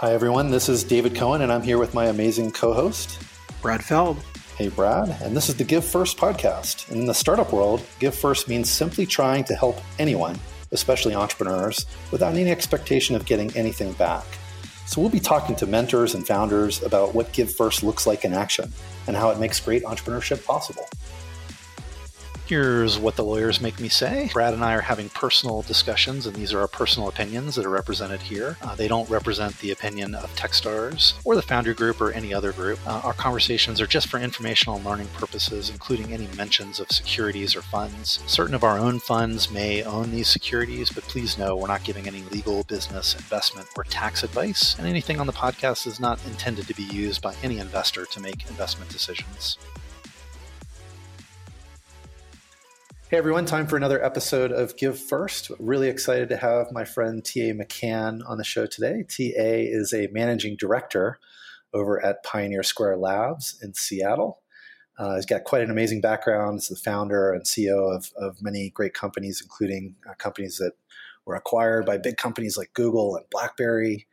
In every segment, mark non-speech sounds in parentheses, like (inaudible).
Hi, everyone. This is David Cohen, and I'm here with my amazing co host, Brad Feld. Hey, Brad. And this is the Give First podcast. In the startup world, Give First means simply trying to help anyone, especially entrepreneurs, without any expectation of getting anything back. So we'll be talking to mentors and founders about what Give First looks like in action and how it makes great entrepreneurship possible. Here's what the lawyers make me say. Brad and I are having personal discussions, and these are our personal opinions that are represented here. Uh, they don't represent the opinion of Techstars or the Foundry Group or any other group. Uh, our conversations are just for informational and learning purposes, including any mentions of securities or funds. Certain of our own funds may own these securities, but please know we're not giving any legal, business, investment, or tax advice, and anything on the podcast is not intended to be used by any investor to make investment decisions. Hey everyone, time for another episode of Give First. Really excited to have my friend T.A. McCann on the show today. T.A. is a managing director over at Pioneer Square Labs in Seattle. Uh, he's got quite an amazing background. He's the founder and CEO of, of many great companies, including uh, companies that were acquired by big companies like Google and BlackBerry.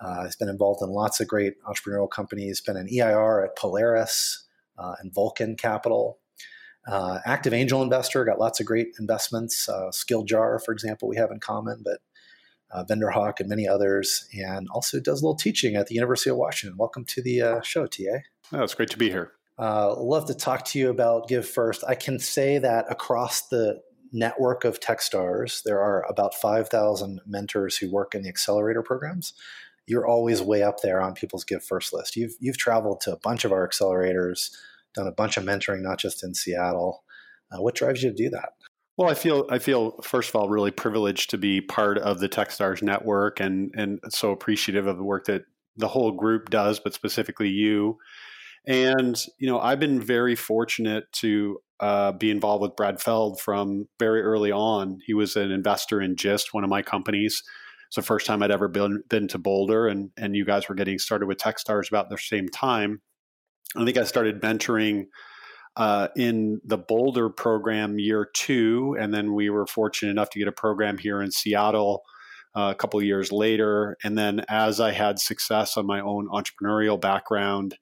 Uh, he's been involved in lots of great entrepreneurial companies, been an EIR at Polaris uh, and Vulcan Capital, uh, active angel investor, got lots of great investments. Uh, Skilljar, for example, we have in common, but uh, VendorHawk and many others, and also does a little teaching at the University of Washington. Welcome to the uh, show, TA. Oh, it's great to be here. Uh, love to talk to you about Give First. I can say that across the network of Techstars, there are about 5,000 mentors who work in the accelerator programs. You're always way up there on people's Give First list. You've, you've traveled to a bunch of our accelerators done a bunch of mentoring, not just in Seattle. Uh, what drives you to do that? Well, I feel I feel first of all really privileged to be part of the TechStars network, and and so appreciative of the work that the whole group does, but specifically you. And you know, I've been very fortunate to uh, be involved with Brad Feld from very early on. He was an investor in Gist, one of my companies. It's the first time I'd ever been been to Boulder, and and you guys were getting started with TechStars about the same time. I think I started mentoring uh, in the Boulder program year two, and then we were fortunate enough to get a program here in Seattle uh, a couple years later. And then as I had success on my own entrepreneurial background,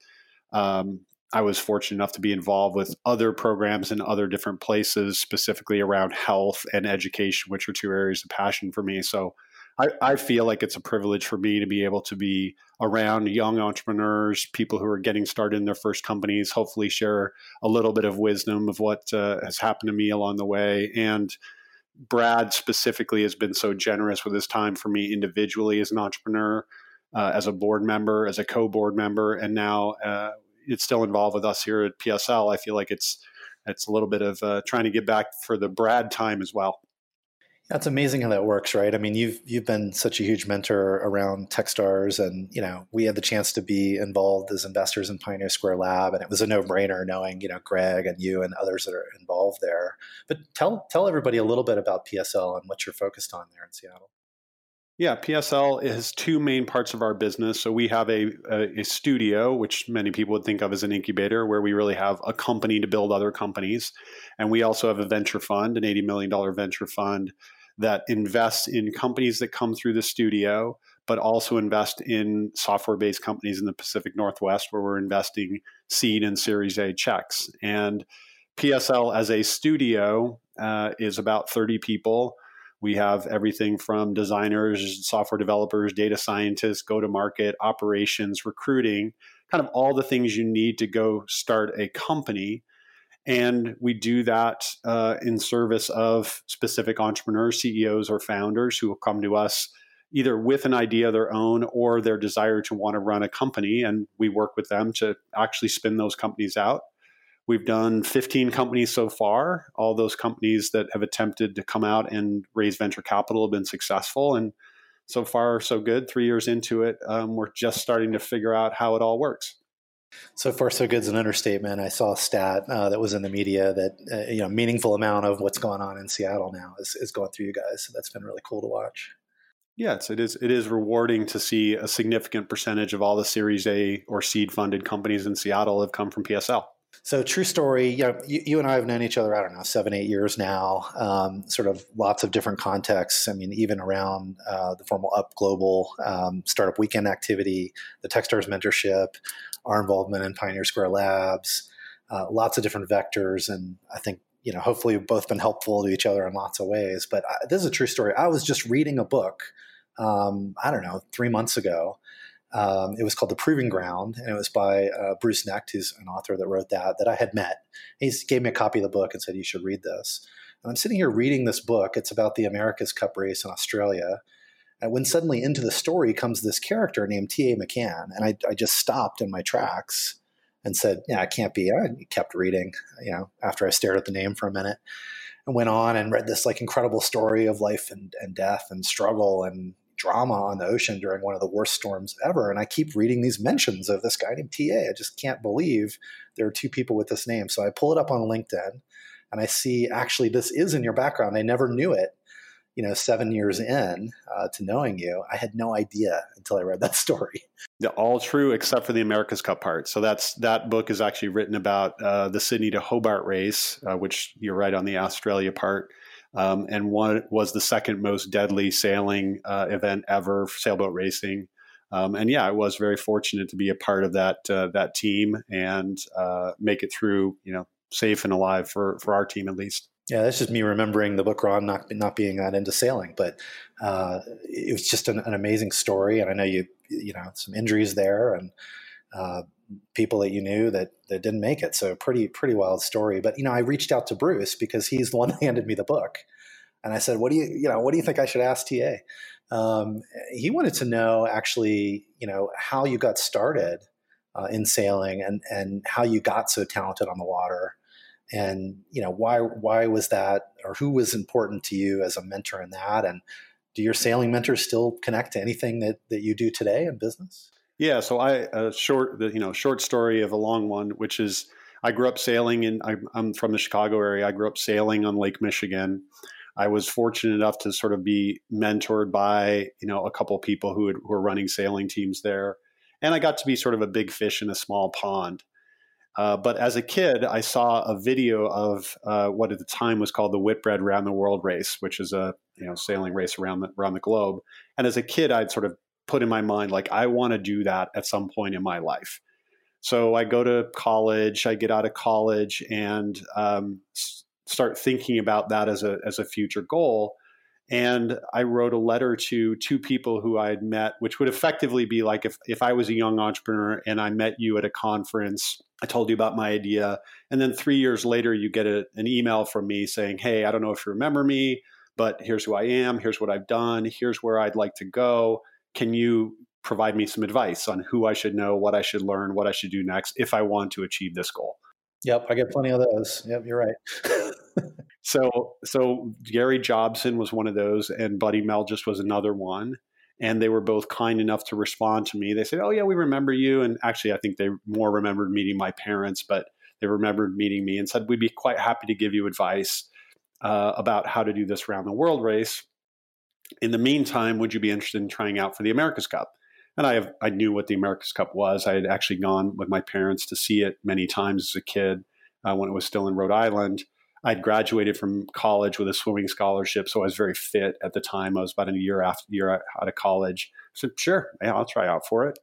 um, I was fortunate enough to be involved with other programs in other different places, specifically around health and education, which are two areas of passion for me. So I, I feel like it's a privilege for me to be able to be around young entrepreneurs, people who are getting started in their first companies, hopefully share a little bit of wisdom of what uh, has happened to me along the way. And Brad specifically has been so generous with his time for me individually as an entrepreneur, uh, as a board member, as a co-board member, and now uh, it's still involved with us here at PSL. I feel like it's it's a little bit of uh, trying to get back for the Brad time as well. That's amazing how that works, right? I mean, you've you've been such a huge mentor around TechStars, and you know, we had the chance to be involved as investors in Pioneer Square Lab, and it was a no brainer knowing you know Greg and you and others that are involved there. But tell tell everybody a little bit about PSL and what you're focused on there in Seattle. Yeah, PSL has two main parts of our business. So we have a, a, a, studio, which many people would think of as an incubator, where we really have a company to build other companies. And we also have a venture fund, an $80 million venture fund that invests in companies that come through the studio, but also invest in software based companies in the Pacific Northwest where we're investing seed and Series A checks. And PSL as a studio uh, is about 30 people. We have everything from designers, software developers, data scientists, go to market, operations, recruiting, kind of all the things you need to go start a company. And we do that uh, in service of specific entrepreneurs, CEOs, or founders who will come to us either with an idea of their own or their desire to want to run a company. And we work with them to actually spin those companies out. We've done 15 companies so far. All those companies that have attempted to come out and raise venture capital have been successful. And so far, so good. Three years into it, um, we're just starting to figure out how it all works. So far, so good is an understatement. I saw a stat uh, that was in the media that uh, you know meaningful amount of what's going on in Seattle now is, is going through you guys. So that's been really cool to watch. Yes, it is. It is rewarding to see a significant percentage of all the Series A or seed funded companies in Seattle have come from PSL. So, true story. You, know, you, you, and I have known each other. I don't know, seven, eight years now. Um, sort of lots of different contexts. I mean, even around uh, the formal Up Global um, startup weekend activity, the Techstars mentorship, our involvement in Pioneer Square Labs, uh, lots of different vectors, and I think you know, hopefully, we've both been helpful to each other in lots of ways. But I, this is a true story. I was just reading a book. Um, I don't know, three months ago um, it was called The Proving Ground, and it was by uh, Bruce Knecht, who's an author that wrote that, that I had met. He gave me a copy of the book and said, You should read this. And I'm sitting here reading this book. It's about the America's Cup race in Australia. And when suddenly into the story comes this character named T.A. McCann, and I, I just stopped in my tracks and said, Yeah, it can't be. I kept reading, you know, after I stared at the name for a minute and went on and read this like incredible story of life and, and death and struggle and drama on the ocean during one of the worst storms ever. And I keep reading these mentions of this guy named TA. I just can't believe there are two people with this name. So I pull it up on LinkedIn and I see actually this is in your background. I never knew it. You know, seven years in uh, to knowing you, I had no idea until I read that (laughs) story. Yeah, all true except for the America's Cup part. So that's that book is actually written about uh, the Sydney to Hobart race, uh, which you're right on the Australia part um, and one was the second most deadly sailing uh, event ever, sailboat racing. Um, and yeah, I was very fortunate to be a part of that uh, that team and uh, make it through, you know, safe and alive for for our team at least. Yeah, that's just me remembering the book Ron not not being that into sailing, but uh, it was just an, an, amazing story. And I know you you know some injuries there and uh, people that you knew that that didn't make it. So pretty pretty wild story. But you know, I reached out to Bruce because he's the one (laughs) that handed me the book, and I said, "What do you you know What do you think I should ask TA?" Um, he wanted to know actually, you know, how you got started uh, in sailing and and how you got so talented on the water, and you know why why was that, or who was important to you as a mentor in that, and do your sailing mentors still connect to anything that that you do today in business? Yeah, so I a short you know short story of a long one, which is I grew up sailing in I, I'm from the Chicago area. I grew up sailing on Lake Michigan. I was fortunate enough to sort of be mentored by you know a couple people who, had, who were running sailing teams there, and I got to be sort of a big fish in a small pond. Uh, but as a kid, I saw a video of uh, what at the time was called the Whitbread Round the World Race, which is a you know sailing race around the around the globe. And as a kid, I'd sort of put in my mind like I want to do that at some point in my life. So I go to college, I get out of college, and um, start thinking about that as a as a future goal. And I wrote a letter to two people who I had met, which would effectively be like if, if I was a young entrepreneur and I met you at a conference, I told you about my idea. And then three years later, you get a, an email from me saying, Hey, I don't know if you remember me, but here's who I am. Here's what I've done. Here's where I'd like to go can you provide me some advice on who I should know, what I should learn, what I should do next if I want to achieve this goal? Yep, I get plenty of those. Yep, you're right. (laughs) so, so Gary Jobson was one of those, and Buddy Melges was another one. And they were both kind enough to respond to me. They said, "Oh yeah, we remember you." And actually, I think they more remembered meeting my parents, but they remembered meeting me and said, "We'd be quite happy to give you advice uh, about how to do this round the world race." In the meantime, would you be interested in trying out for the America's Cup? And I have, I knew what the America's Cup was. I had actually gone with my parents to see it many times as a kid uh, when it was still in Rhode Island. I'd graduated from college with a swimming scholarship, so I was very fit at the time. I was about a year after year out of college. I said, "Sure, yeah, I'll try out for it."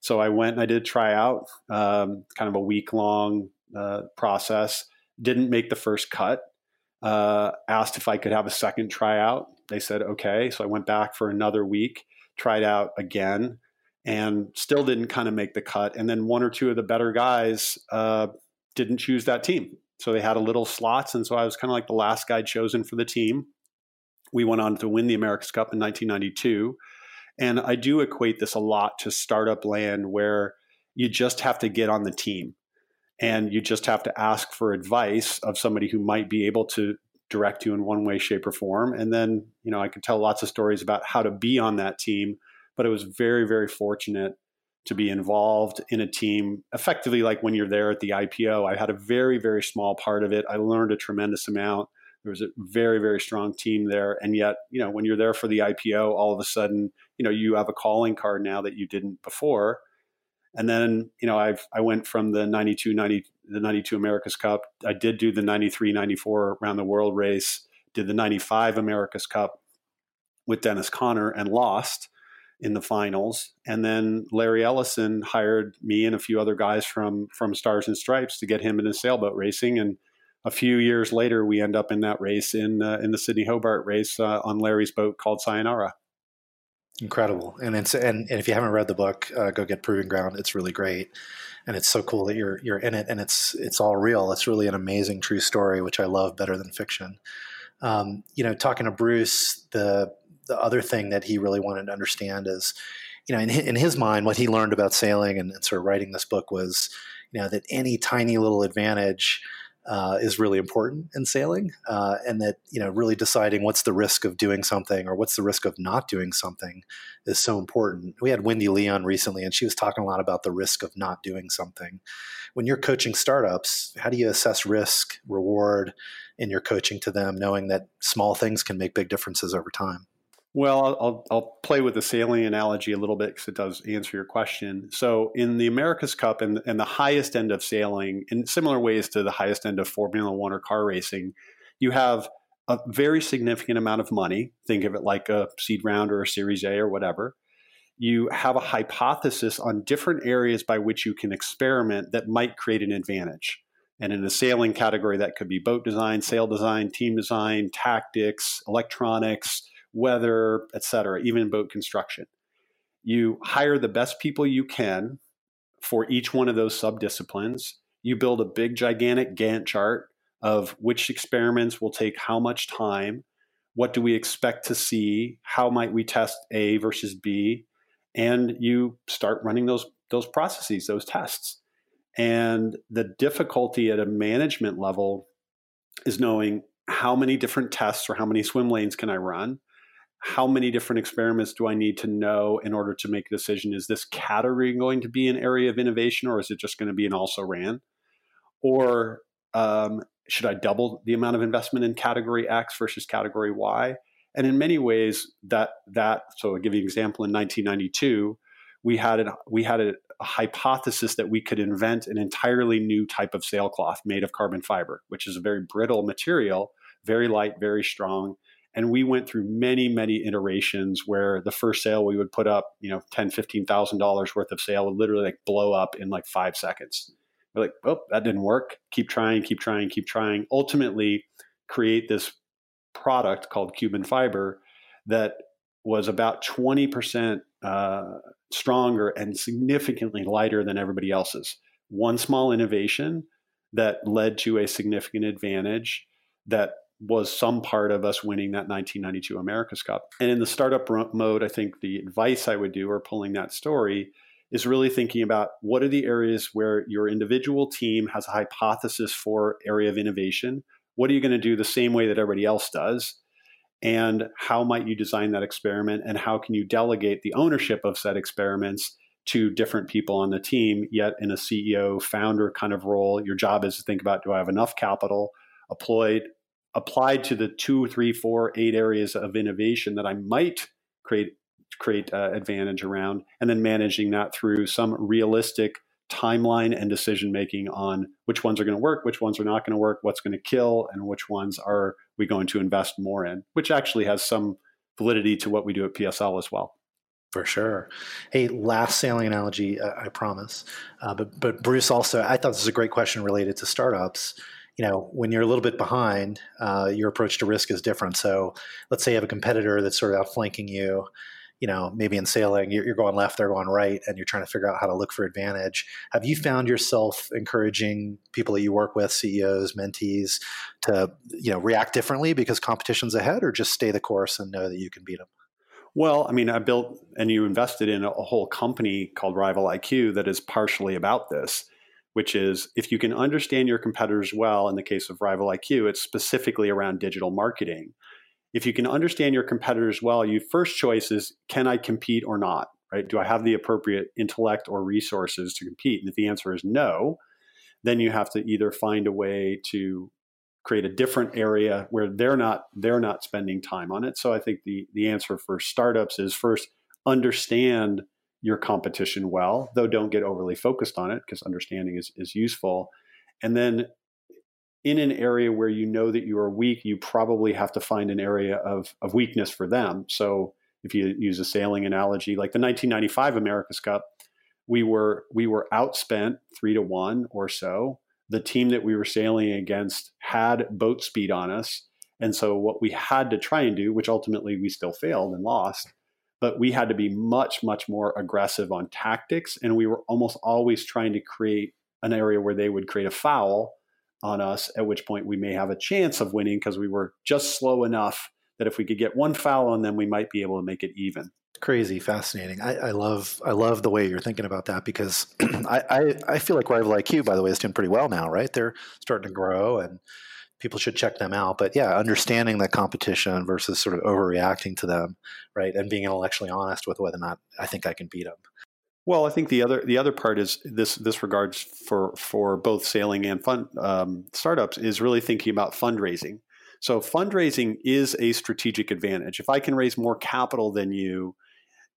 So I went I did try out, um, kind of a week long uh, process. Didn't make the first cut. Uh, asked if I could have a second tryout. They said, okay. So I went back for another week, tried out again, and still didn't kind of make the cut. And then one or two of the better guys uh, didn't choose that team. So they had a little slots. And so I was kind of like the last guy chosen for the team. We went on to win the America's Cup in 1992. And I do equate this a lot to startup land where you just have to get on the team and you just have to ask for advice of somebody who might be able to direct you in one way, shape, or form. And then, you know, I could tell lots of stories about how to be on that team, but it was very, very fortunate to be involved in a team effectively like when you're there at the IPO. I had a very, very small part of it. I learned a tremendous amount. There was a very, very strong team there. And yet, you know, when you're there for the IPO, all of a sudden, you know, you have a calling card now that you didn't before. And then, you know, I've I went from the 92, 90, the 92 America's Cup. I did do the 93 94 around the world race, did the 95 America's Cup with Dennis Conner and lost in the finals. And then Larry Ellison hired me and a few other guys from from Stars and Stripes to get him into sailboat racing. And a few years later, we end up in that race in uh, in the Sydney Hobart race uh, on Larry's boat called Sayonara. Incredible, and it's and, and if you haven't read the book, uh, go get Proving Ground. It's really great, and it's so cool that you're you're in it, and it's it's all real. It's really an amazing true story, which I love better than fiction. Um, you know, talking to Bruce, the the other thing that he really wanted to understand is, you know, in in his mind, what he learned about sailing and, and, sort of writing this book was, you know, that any tiny little advantage uh, is really important in sailing, uh, and that you know, really deciding what's the risk of doing something or what's the risk of not doing something is so important. We had Wendy Leon recently, and she was talking a lot about the risk of not doing something. When you're coaching startups, how do you assess risk, reward in your coaching to them, knowing that small things can make big differences over time? Well, I'll, I'll play with the sailing analogy a little bit because it does answer your question. So, in the America's Cup and, and the highest end of sailing, in similar ways to the highest end of Formula One or car racing, you have a very significant amount of money. Think of it like a seed round or a Series A or whatever. You have a hypothesis on different areas by which you can experiment that might create an advantage. And in the sailing category, that could be boat design, sail design, team design, tactics, electronics weather, et cetera, even boat construction. You hire the best people you can for each one of those subdisciplines. You build a big, gigantic Gantt chart of which experiments will take how much time, what do we expect to see, how might we test A versus B, and you start running those those processes, those tests. And the difficulty at a management level is knowing how many different tests or how many swim lanes can I run? How many different experiments do I need to know in order to make a decision? Is this category going to be an area of innovation or is it just going to be an also ran? Or um, should I double the amount of investment in category X versus category Y? And in many ways, that that so I'll give you an example. In 1992, we had a, we had a, a hypothesis that we could invent an entirely new type of sailcloth made of carbon fiber, which is a very brittle material, very light, very strong, and we went through many, many iterations where the first sail we would put up, you know, ten, fifteen thousand dollars worth of sail would literally like blow up in like five seconds. We're like, oh, that didn't work. Keep trying, keep trying, keep trying. Ultimately, create this product called Cuben Fiber that was about 20% uh, stronger and significantly lighter than everybody else's. One small innovation that led to a significant advantage that was some part of us winning that 1992 America's Cup. And in the startup mode, I think the advice I would do or pulling that story is really thinking about what are the areas where your individual team has a hypothesis for area of innovation. What are you going to do the same way that everybody else does? And how might you design that experiment? And how can you delegate the ownership of said experiments to different people on the team, yet in a CEO founder kind of role? Your job is to think about do I have enough capital? employed applied to the two, three, four, eight areas of innovation that I might create create uh, advantage around, and then managing that through some realistic timeline and decision making on which ones are going to work, which ones are not going to work, what's going to kill, and which ones are we going to invest more in, which actually has some validity to what we do at PSL as well. For sure. Hey, last sailing analogy, uh, I promise. Uh, but but Bruce also, I thought this was a great question related to startups you know, when you're a little bit behind, uh, your approach to risk is different. So let's say you have a competitor that's sort of outflanking you, you know, maybe in sailing, you're, you're going left, they're going right, and you're trying to figure out how to look for advantage. Have you found yourself encouraging people that you work with, CEOs, mentees, to, you know, react differently because competition's ahead or just stay the course and know that you can beat them? Well, I mean, I built and you invested in a whole company called Rival IQ that is partially about this which is if you can understand your competitors well, in the case of Rival IQ, it's specifically around digital marketing. If you can understand your competitors well, your first choice is can I compete or not? Right? Do I have the appropriate intellect or resources to compete? And if the answer is no, then you have to either find a way to create a different area where they're not they're not spending time on it. So I think the the answer for startups is first understand your competition well, though don't get overly focused on it because understanding is, is useful. And then in an area where you know that you are weak, you probably have to find an area of, of weakness for them. So if you use a sailing analogy, like the 1995 America's Cup, we were we were outspent three to one or so. The team that we were sailing against had boat speed on us, and so what we had to try and do, which ultimately we still failed and lost, but we had to be much much more aggressive on tactics, and we were almost always trying to create an area where they would create a foul on us, at which point we may have a chance of winning because we were just slow enough that if we could get one foul on them, we might be able to make it even. Crazy, fascinating. I, I love I love the way you're thinking about that because (clears throat) I, I, I feel like Rival IQ, by the way, is doing pretty well now, right? They're starting to grow and people should check them out. But yeah, understanding that competition versus sort of overreacting to them, right, and being intellectually honest with whether or not I think I can beat them. Well, I think the other the other part is this this regards for for both sailing and fund um, startups is really thinking about fundraising. So fundraising is a strategic advantage. If I can raise more capital than you,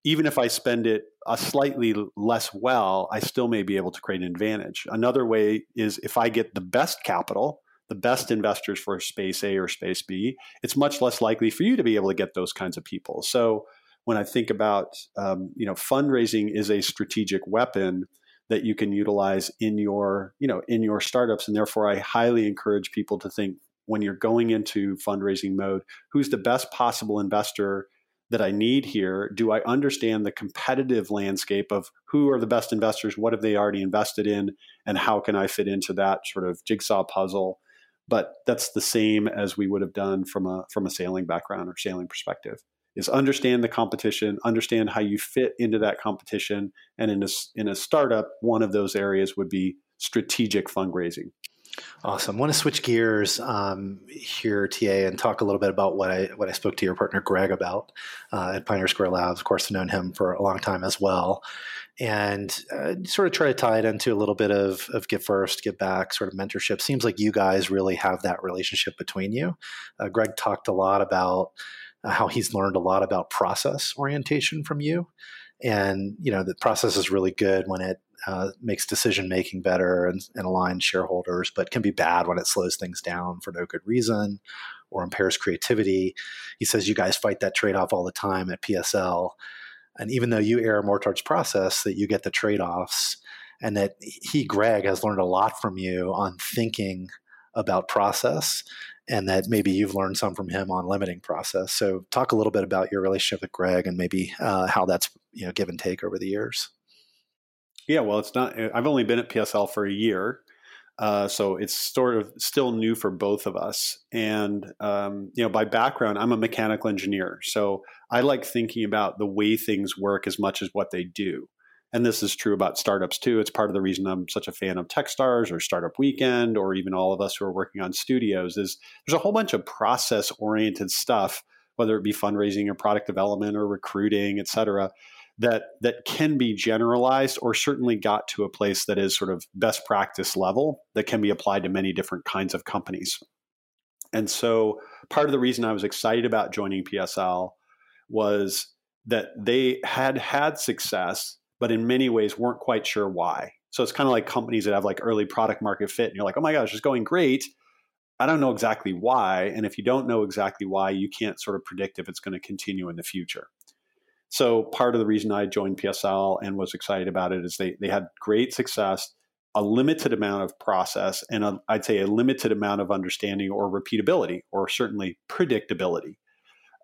even if I spend it a slightly less well, I still may be able to create an advantage. Another way is if I get the best capital, the best investors for space A or space B, it's much less likely for you to be able to get those kinds of people. So when I think about, um, you know, fundraising is a strategic weapon that you can utilize in your, you know, in your startups, and therefore I highly encourage people to think when you're going into fundraising mode who's the best possible investor that I need here? Do I understand the competitive landscape of who are the best investors? What have they already invested in? And how can I fit into that sort of jigsaw puzzle? But that's the same as we would have done from a from a sailing background or sailing perspective. Is understand the competition, understand how you fit into that competition, and in a in a startup, one of those areas would be strategic fundraising. Awesome. I want to switch gears um, here, TA, and talk a little bit about what I what I spoke to your partner Greg about uh, at Pioneer Square Labs. Of course, I've known him for a long time as well, and uh, sort of try to tie it into a little bit of of give first, give back, sort of mentorship. Seems like you guys really have that relationship between you. Uh, Greg talked a lot about uh, how he's learned a lot about process orientation from you and you know the process is really good when it uh, makes decision making better and, and aligns shareholders, but can be bad when it slows things down for no good reason or impairs creativity. He says you guys fight that trade off all the time at PSL. And even though you err more towards process, that you get the trade offs, and that he, Greg, has learned a lot from you on thinking about process and that maybe you've learned some from him on limiting process. So, talk a little bit about your relationship with Greg and maybe uh, how that's you know give and take over the years. Yeah, well, it's not. I've only been at PSL for a year, uh, so it's sort of still new for both of us. And um, you know, by background, I'm a mechanical engineer, so I like thinking about the way things work as much as what they do. And this is true about startups too. It's part of the reason I'm such a fan of TechStars or Startup Weekend, or even all of us who are working on studios. Is there's a whole bunch of process oriented stuff, whether it be fundraising or product development or recruiting, et cetera that that can be generalized or certainly got to a place that is sort of best practice level that can be applied to many different kinds of companies. And so part of the reason I was excited about joining PSL was that they had had success, but in many ways weren't quite sure why. So it's kind of like companies that have like early product market fit, and you're like, oh my gosh, it's going great. I don't know exactly why. And if you don't know exactly why, you can't sort of predict if it's going to continue in the future. So part of the reason I joined PSL and was excited about it is they they had great success, a limited amount of process, and I'd say a limited amount of understanding or repeatability, or certainly predictability.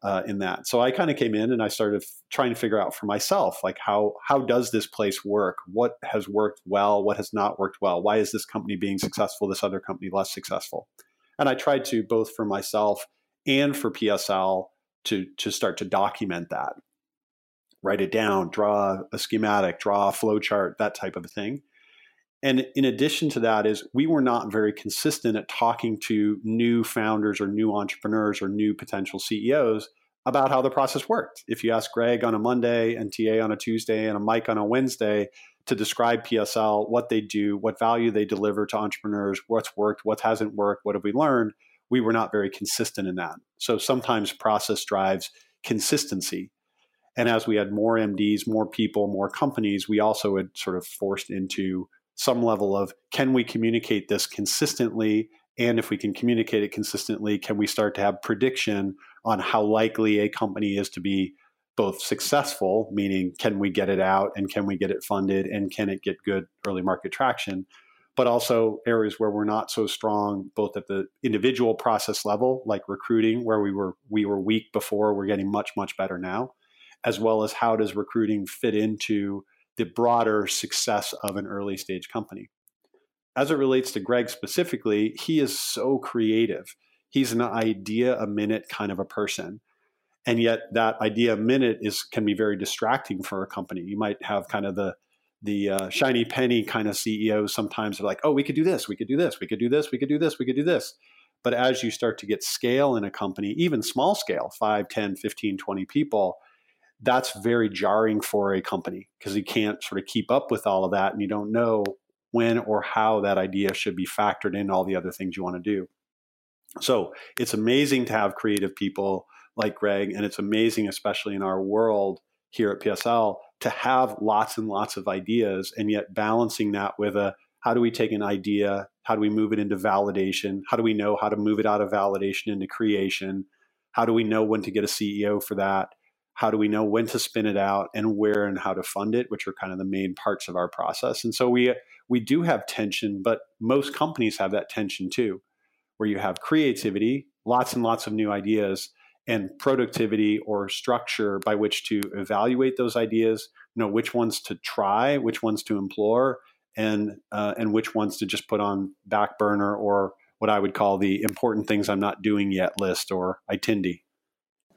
Uh, in that, so I kind of came in and I started trying to figure out for myself, like how how does this place work? What has worked well? What has not worked well? Why is this company being successful? This other company less successful? And I tried to both for myself and for PSL to to start to document that write it down, draw a schematic, draw a flow chart, that type of thing. And in addition to that is we were not very consistent at talking to new founders or new entrepreneurs or new potential CEOs about how the process worked. If you ask Greg on a Monday and TA on a Tuesday and a Mike on a Wednesday to describe PSL, what they do, what value they deliver to entrepreneurs, what's worked, what hasn't worked, what have we learned, we were not very consistent in that. So sometimes process drives consistency and as we had more MDs, more people, more companies, we also had sort of forced into some level of can we communicate this consistently? And if we can communicate it consistently, can we start to have prediction on how likely a company is to be both successful, meaning can we get it out and can we get it funded and can it get good early market traction, but also areas where we're not so strong, both at the individual process level, like recruiting, where we were we were weak before, we're getting much much better now, as well as how does recruiting fit into the broader success of an early stage company. As it relates to Greg specifically, he is so creative. He's an idea a minute kind of a person and yet that idea a minute is can be very distracting for a company you might have kind of the the uh, shiny penny kind of ceos sometimes are like oh we could do this we could do this we could do this we could do this we could do this but as you start to get scale in a company even small scale 5 10 15 20 people that's very jarring for a company because you can't sort of keep up with all of that and you don't know when or how that idea should be factored in all the other things you want to do so it's amazing to have creative people like Greg. And it's amazing, especially in our world here at PSL, to have lots and lots of ideas and yet balancing that with a how do we take an idea? How do we move it into validation? How do we know how to move it out of validation into creation? How do we know when to get a CEO for that? How do we know when to spin it out and where and how to fund it, which are kind of the main parts of our process. And so we we do have tension, but most companies have that tension too, where you have creativity, lots and lots of new ideas, and productivity or structure by which to evaluate those ideas, you know, which ones to try, which ones to implore, and uh, and which ones to just put on back burner or what I would call the important things I'm not doing yet list or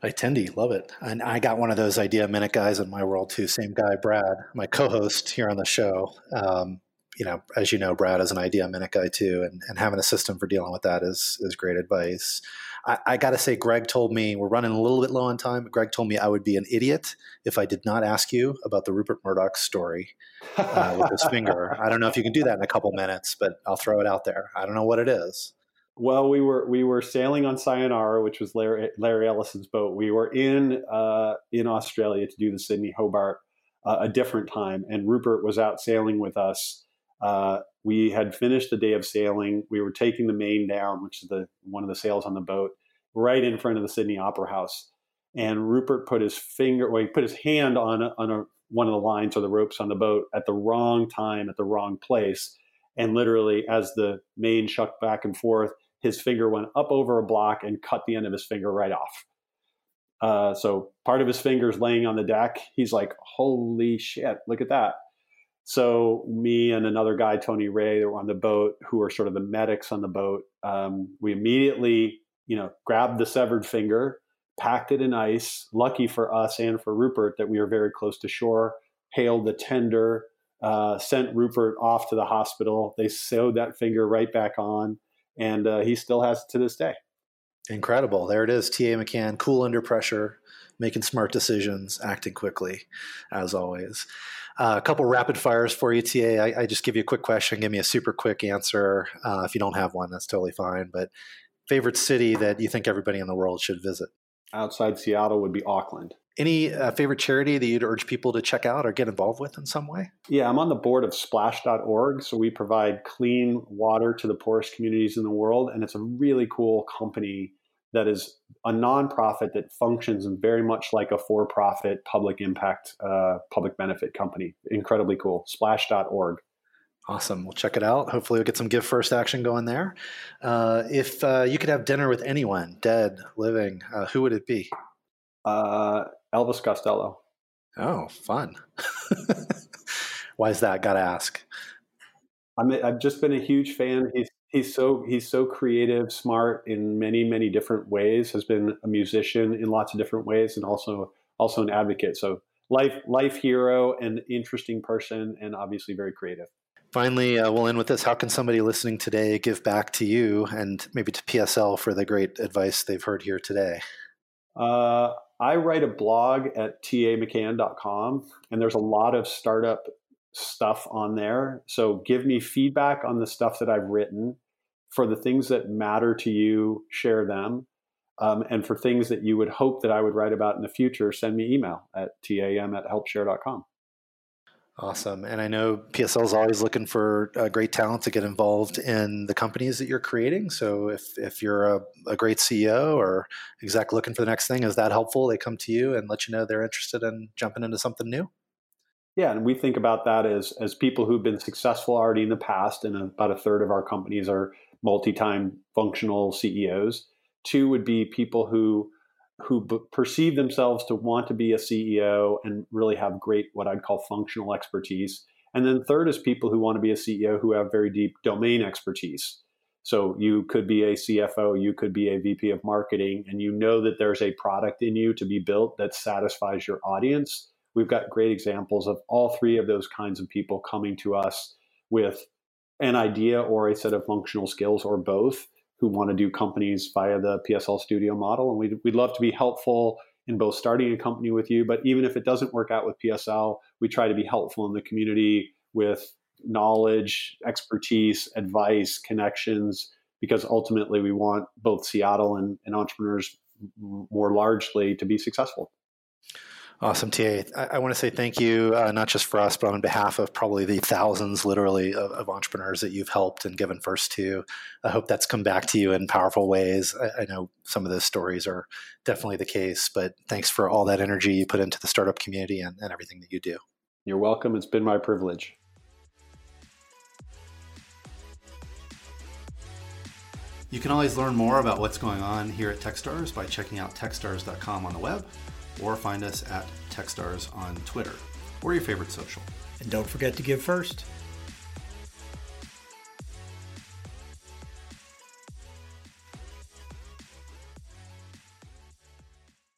ITINDY, love it. And I got one of those idea minute guys in my world too. Same guy, Brad, my co-host here on the show. Um, you know, as you know, Brad is an idea minute guy too, and, and having a system for dealing with that is is great advice. I, I got to say, Greg told me we're running a little bit low on time. Greg told me I would be an idiot if I did not ask you about the Rupert Murdoch story uh, with his finger. (laughs) I don't know if you can do that in a couple minutes, but I'll throw it out there. I don't know what it is. Well, we were we were sailing on Sayonara, which was Larry, Larry Ellison's boat. We were in uh, in Australia to do the Sydney Hobart uh, a different time, and Rupert was out sailing with us. Uh, we had finished the day of sailing. We were taking the main down, which is the one of the sails on the boat, right in front of the Sydney Opera House. And Rupert put his finger, well, he put his hand on a, on a, one of the lines or the ropes on the boat at the wrong time, at the wrong place. And literally, as the main shucked back and forth, his finger went up over a block and cut the end of his finger right off. Uh, so part of his finger's laying on the deck. He's like, "Holy shit! Look at that!" So me and another guy, Tony Rae, that were on the boat, who are sort of the medics on the boat, um, we immediately, you know, grabbed the severed finger, packed it in ice. Lucky for us and for Rupert that we were very close to shore. Hailed the tender, uh, sent Rupert off to the hospital. They sewed that finger right back on, and uh, he still has it to this day. Incredible. There it is. T.A. McCann, cool under pressure, making smart decisions, acting quickly, as always. Uh, a couple rapid fires for you, TA. I, I, just give you a quick question. Give me a super quick answer. Uh, if you don't have one, that's totally fine. But favorite city that you think everybody in the world should visit? Outside Seattle would be Auckland. Any uh, favorite charity that you'd urge people to check out or get involved with in some way? Yeah, I'm on the board of splash.org. So we provide clean water to the poorest communities in the world. And it's a really cool company that is a nonprofit that functions very much like a for-profit public impact uh, public benefit company incredibly cool splash.org awesome we'll check it out hopefully we'll get some give first action going there uh, if uh, you could have dinner with anyone dead living uh, who would it be uh, elvis costello oh fun (laughs) why is that gotta ask I'm, I've just been a huge fan. He's he's so he's so creative, smart in many many different ways. Has been a musician in lots of different ways, and also also an advocate. So life life hero, and interesting person, and obviously very creative. Finally, uh, we'll end with this. How can somebody listening today give back to you and maybe to PSL for the great advice they've heard here today? Uh, I write a blog at tamccann.com, and there's a lot of startup stuff on there. So give me feedback on the stuff that I've written. For the things that matter to you, share them. Um, and for things that you would hope that I would write about in the future, send me email at tam at helpshare.com. Awesome. And I know PSL is always looking for uh, great talent to get involved in the companies that you're creating. So if, if you're a, a, great CEO or exec looking for the next thing, is that helpful? They come to you and let you know they're interested in jumping into something new? Yeah, and we think about that as as people who've been successful already in the past, and about a third of our companies are multi-time functional CEOs. Two would be people who who b- perceive themselves to want to be a CEO and really have great what I'd call functional expertise. And then third is people who want to be a CEO who have very deep domain expertise. So you could be a CFO, you could be a VP of marketing, and you know that there's a product in you to be built that satisfies your audience. We've got great examples of all three of those kinds of people coming to us with an idea or a set of functional skills or both who want to do companies via the PSL studio model. And we'd, we'd love to be helpful in both starting a company with you, but even if it doesn't work out with PSL, we try to be helpful in the community with knowledge, expertise, advice, connections, because ultimately we want both Seattle and, and entrepreneurs more largely to be successful. Awesome, TA. I, I want to say thank you, uh, not just for us, but on behalf of probably the thousands, literally, of, of, entrepreneurs that you've helped and given first to. I hope that's come back to you in powerful ways. I, I know some of those stories are definitely the case, but thanks for all that energy you put into the startup community and, and everything that you do. You're welcome. It's been my privilege. You can always learn more about what's going on here at Techstars by checking out techstars.com on the web or find us at Techstars on Twitter or your favorite social. And don't forget to give first.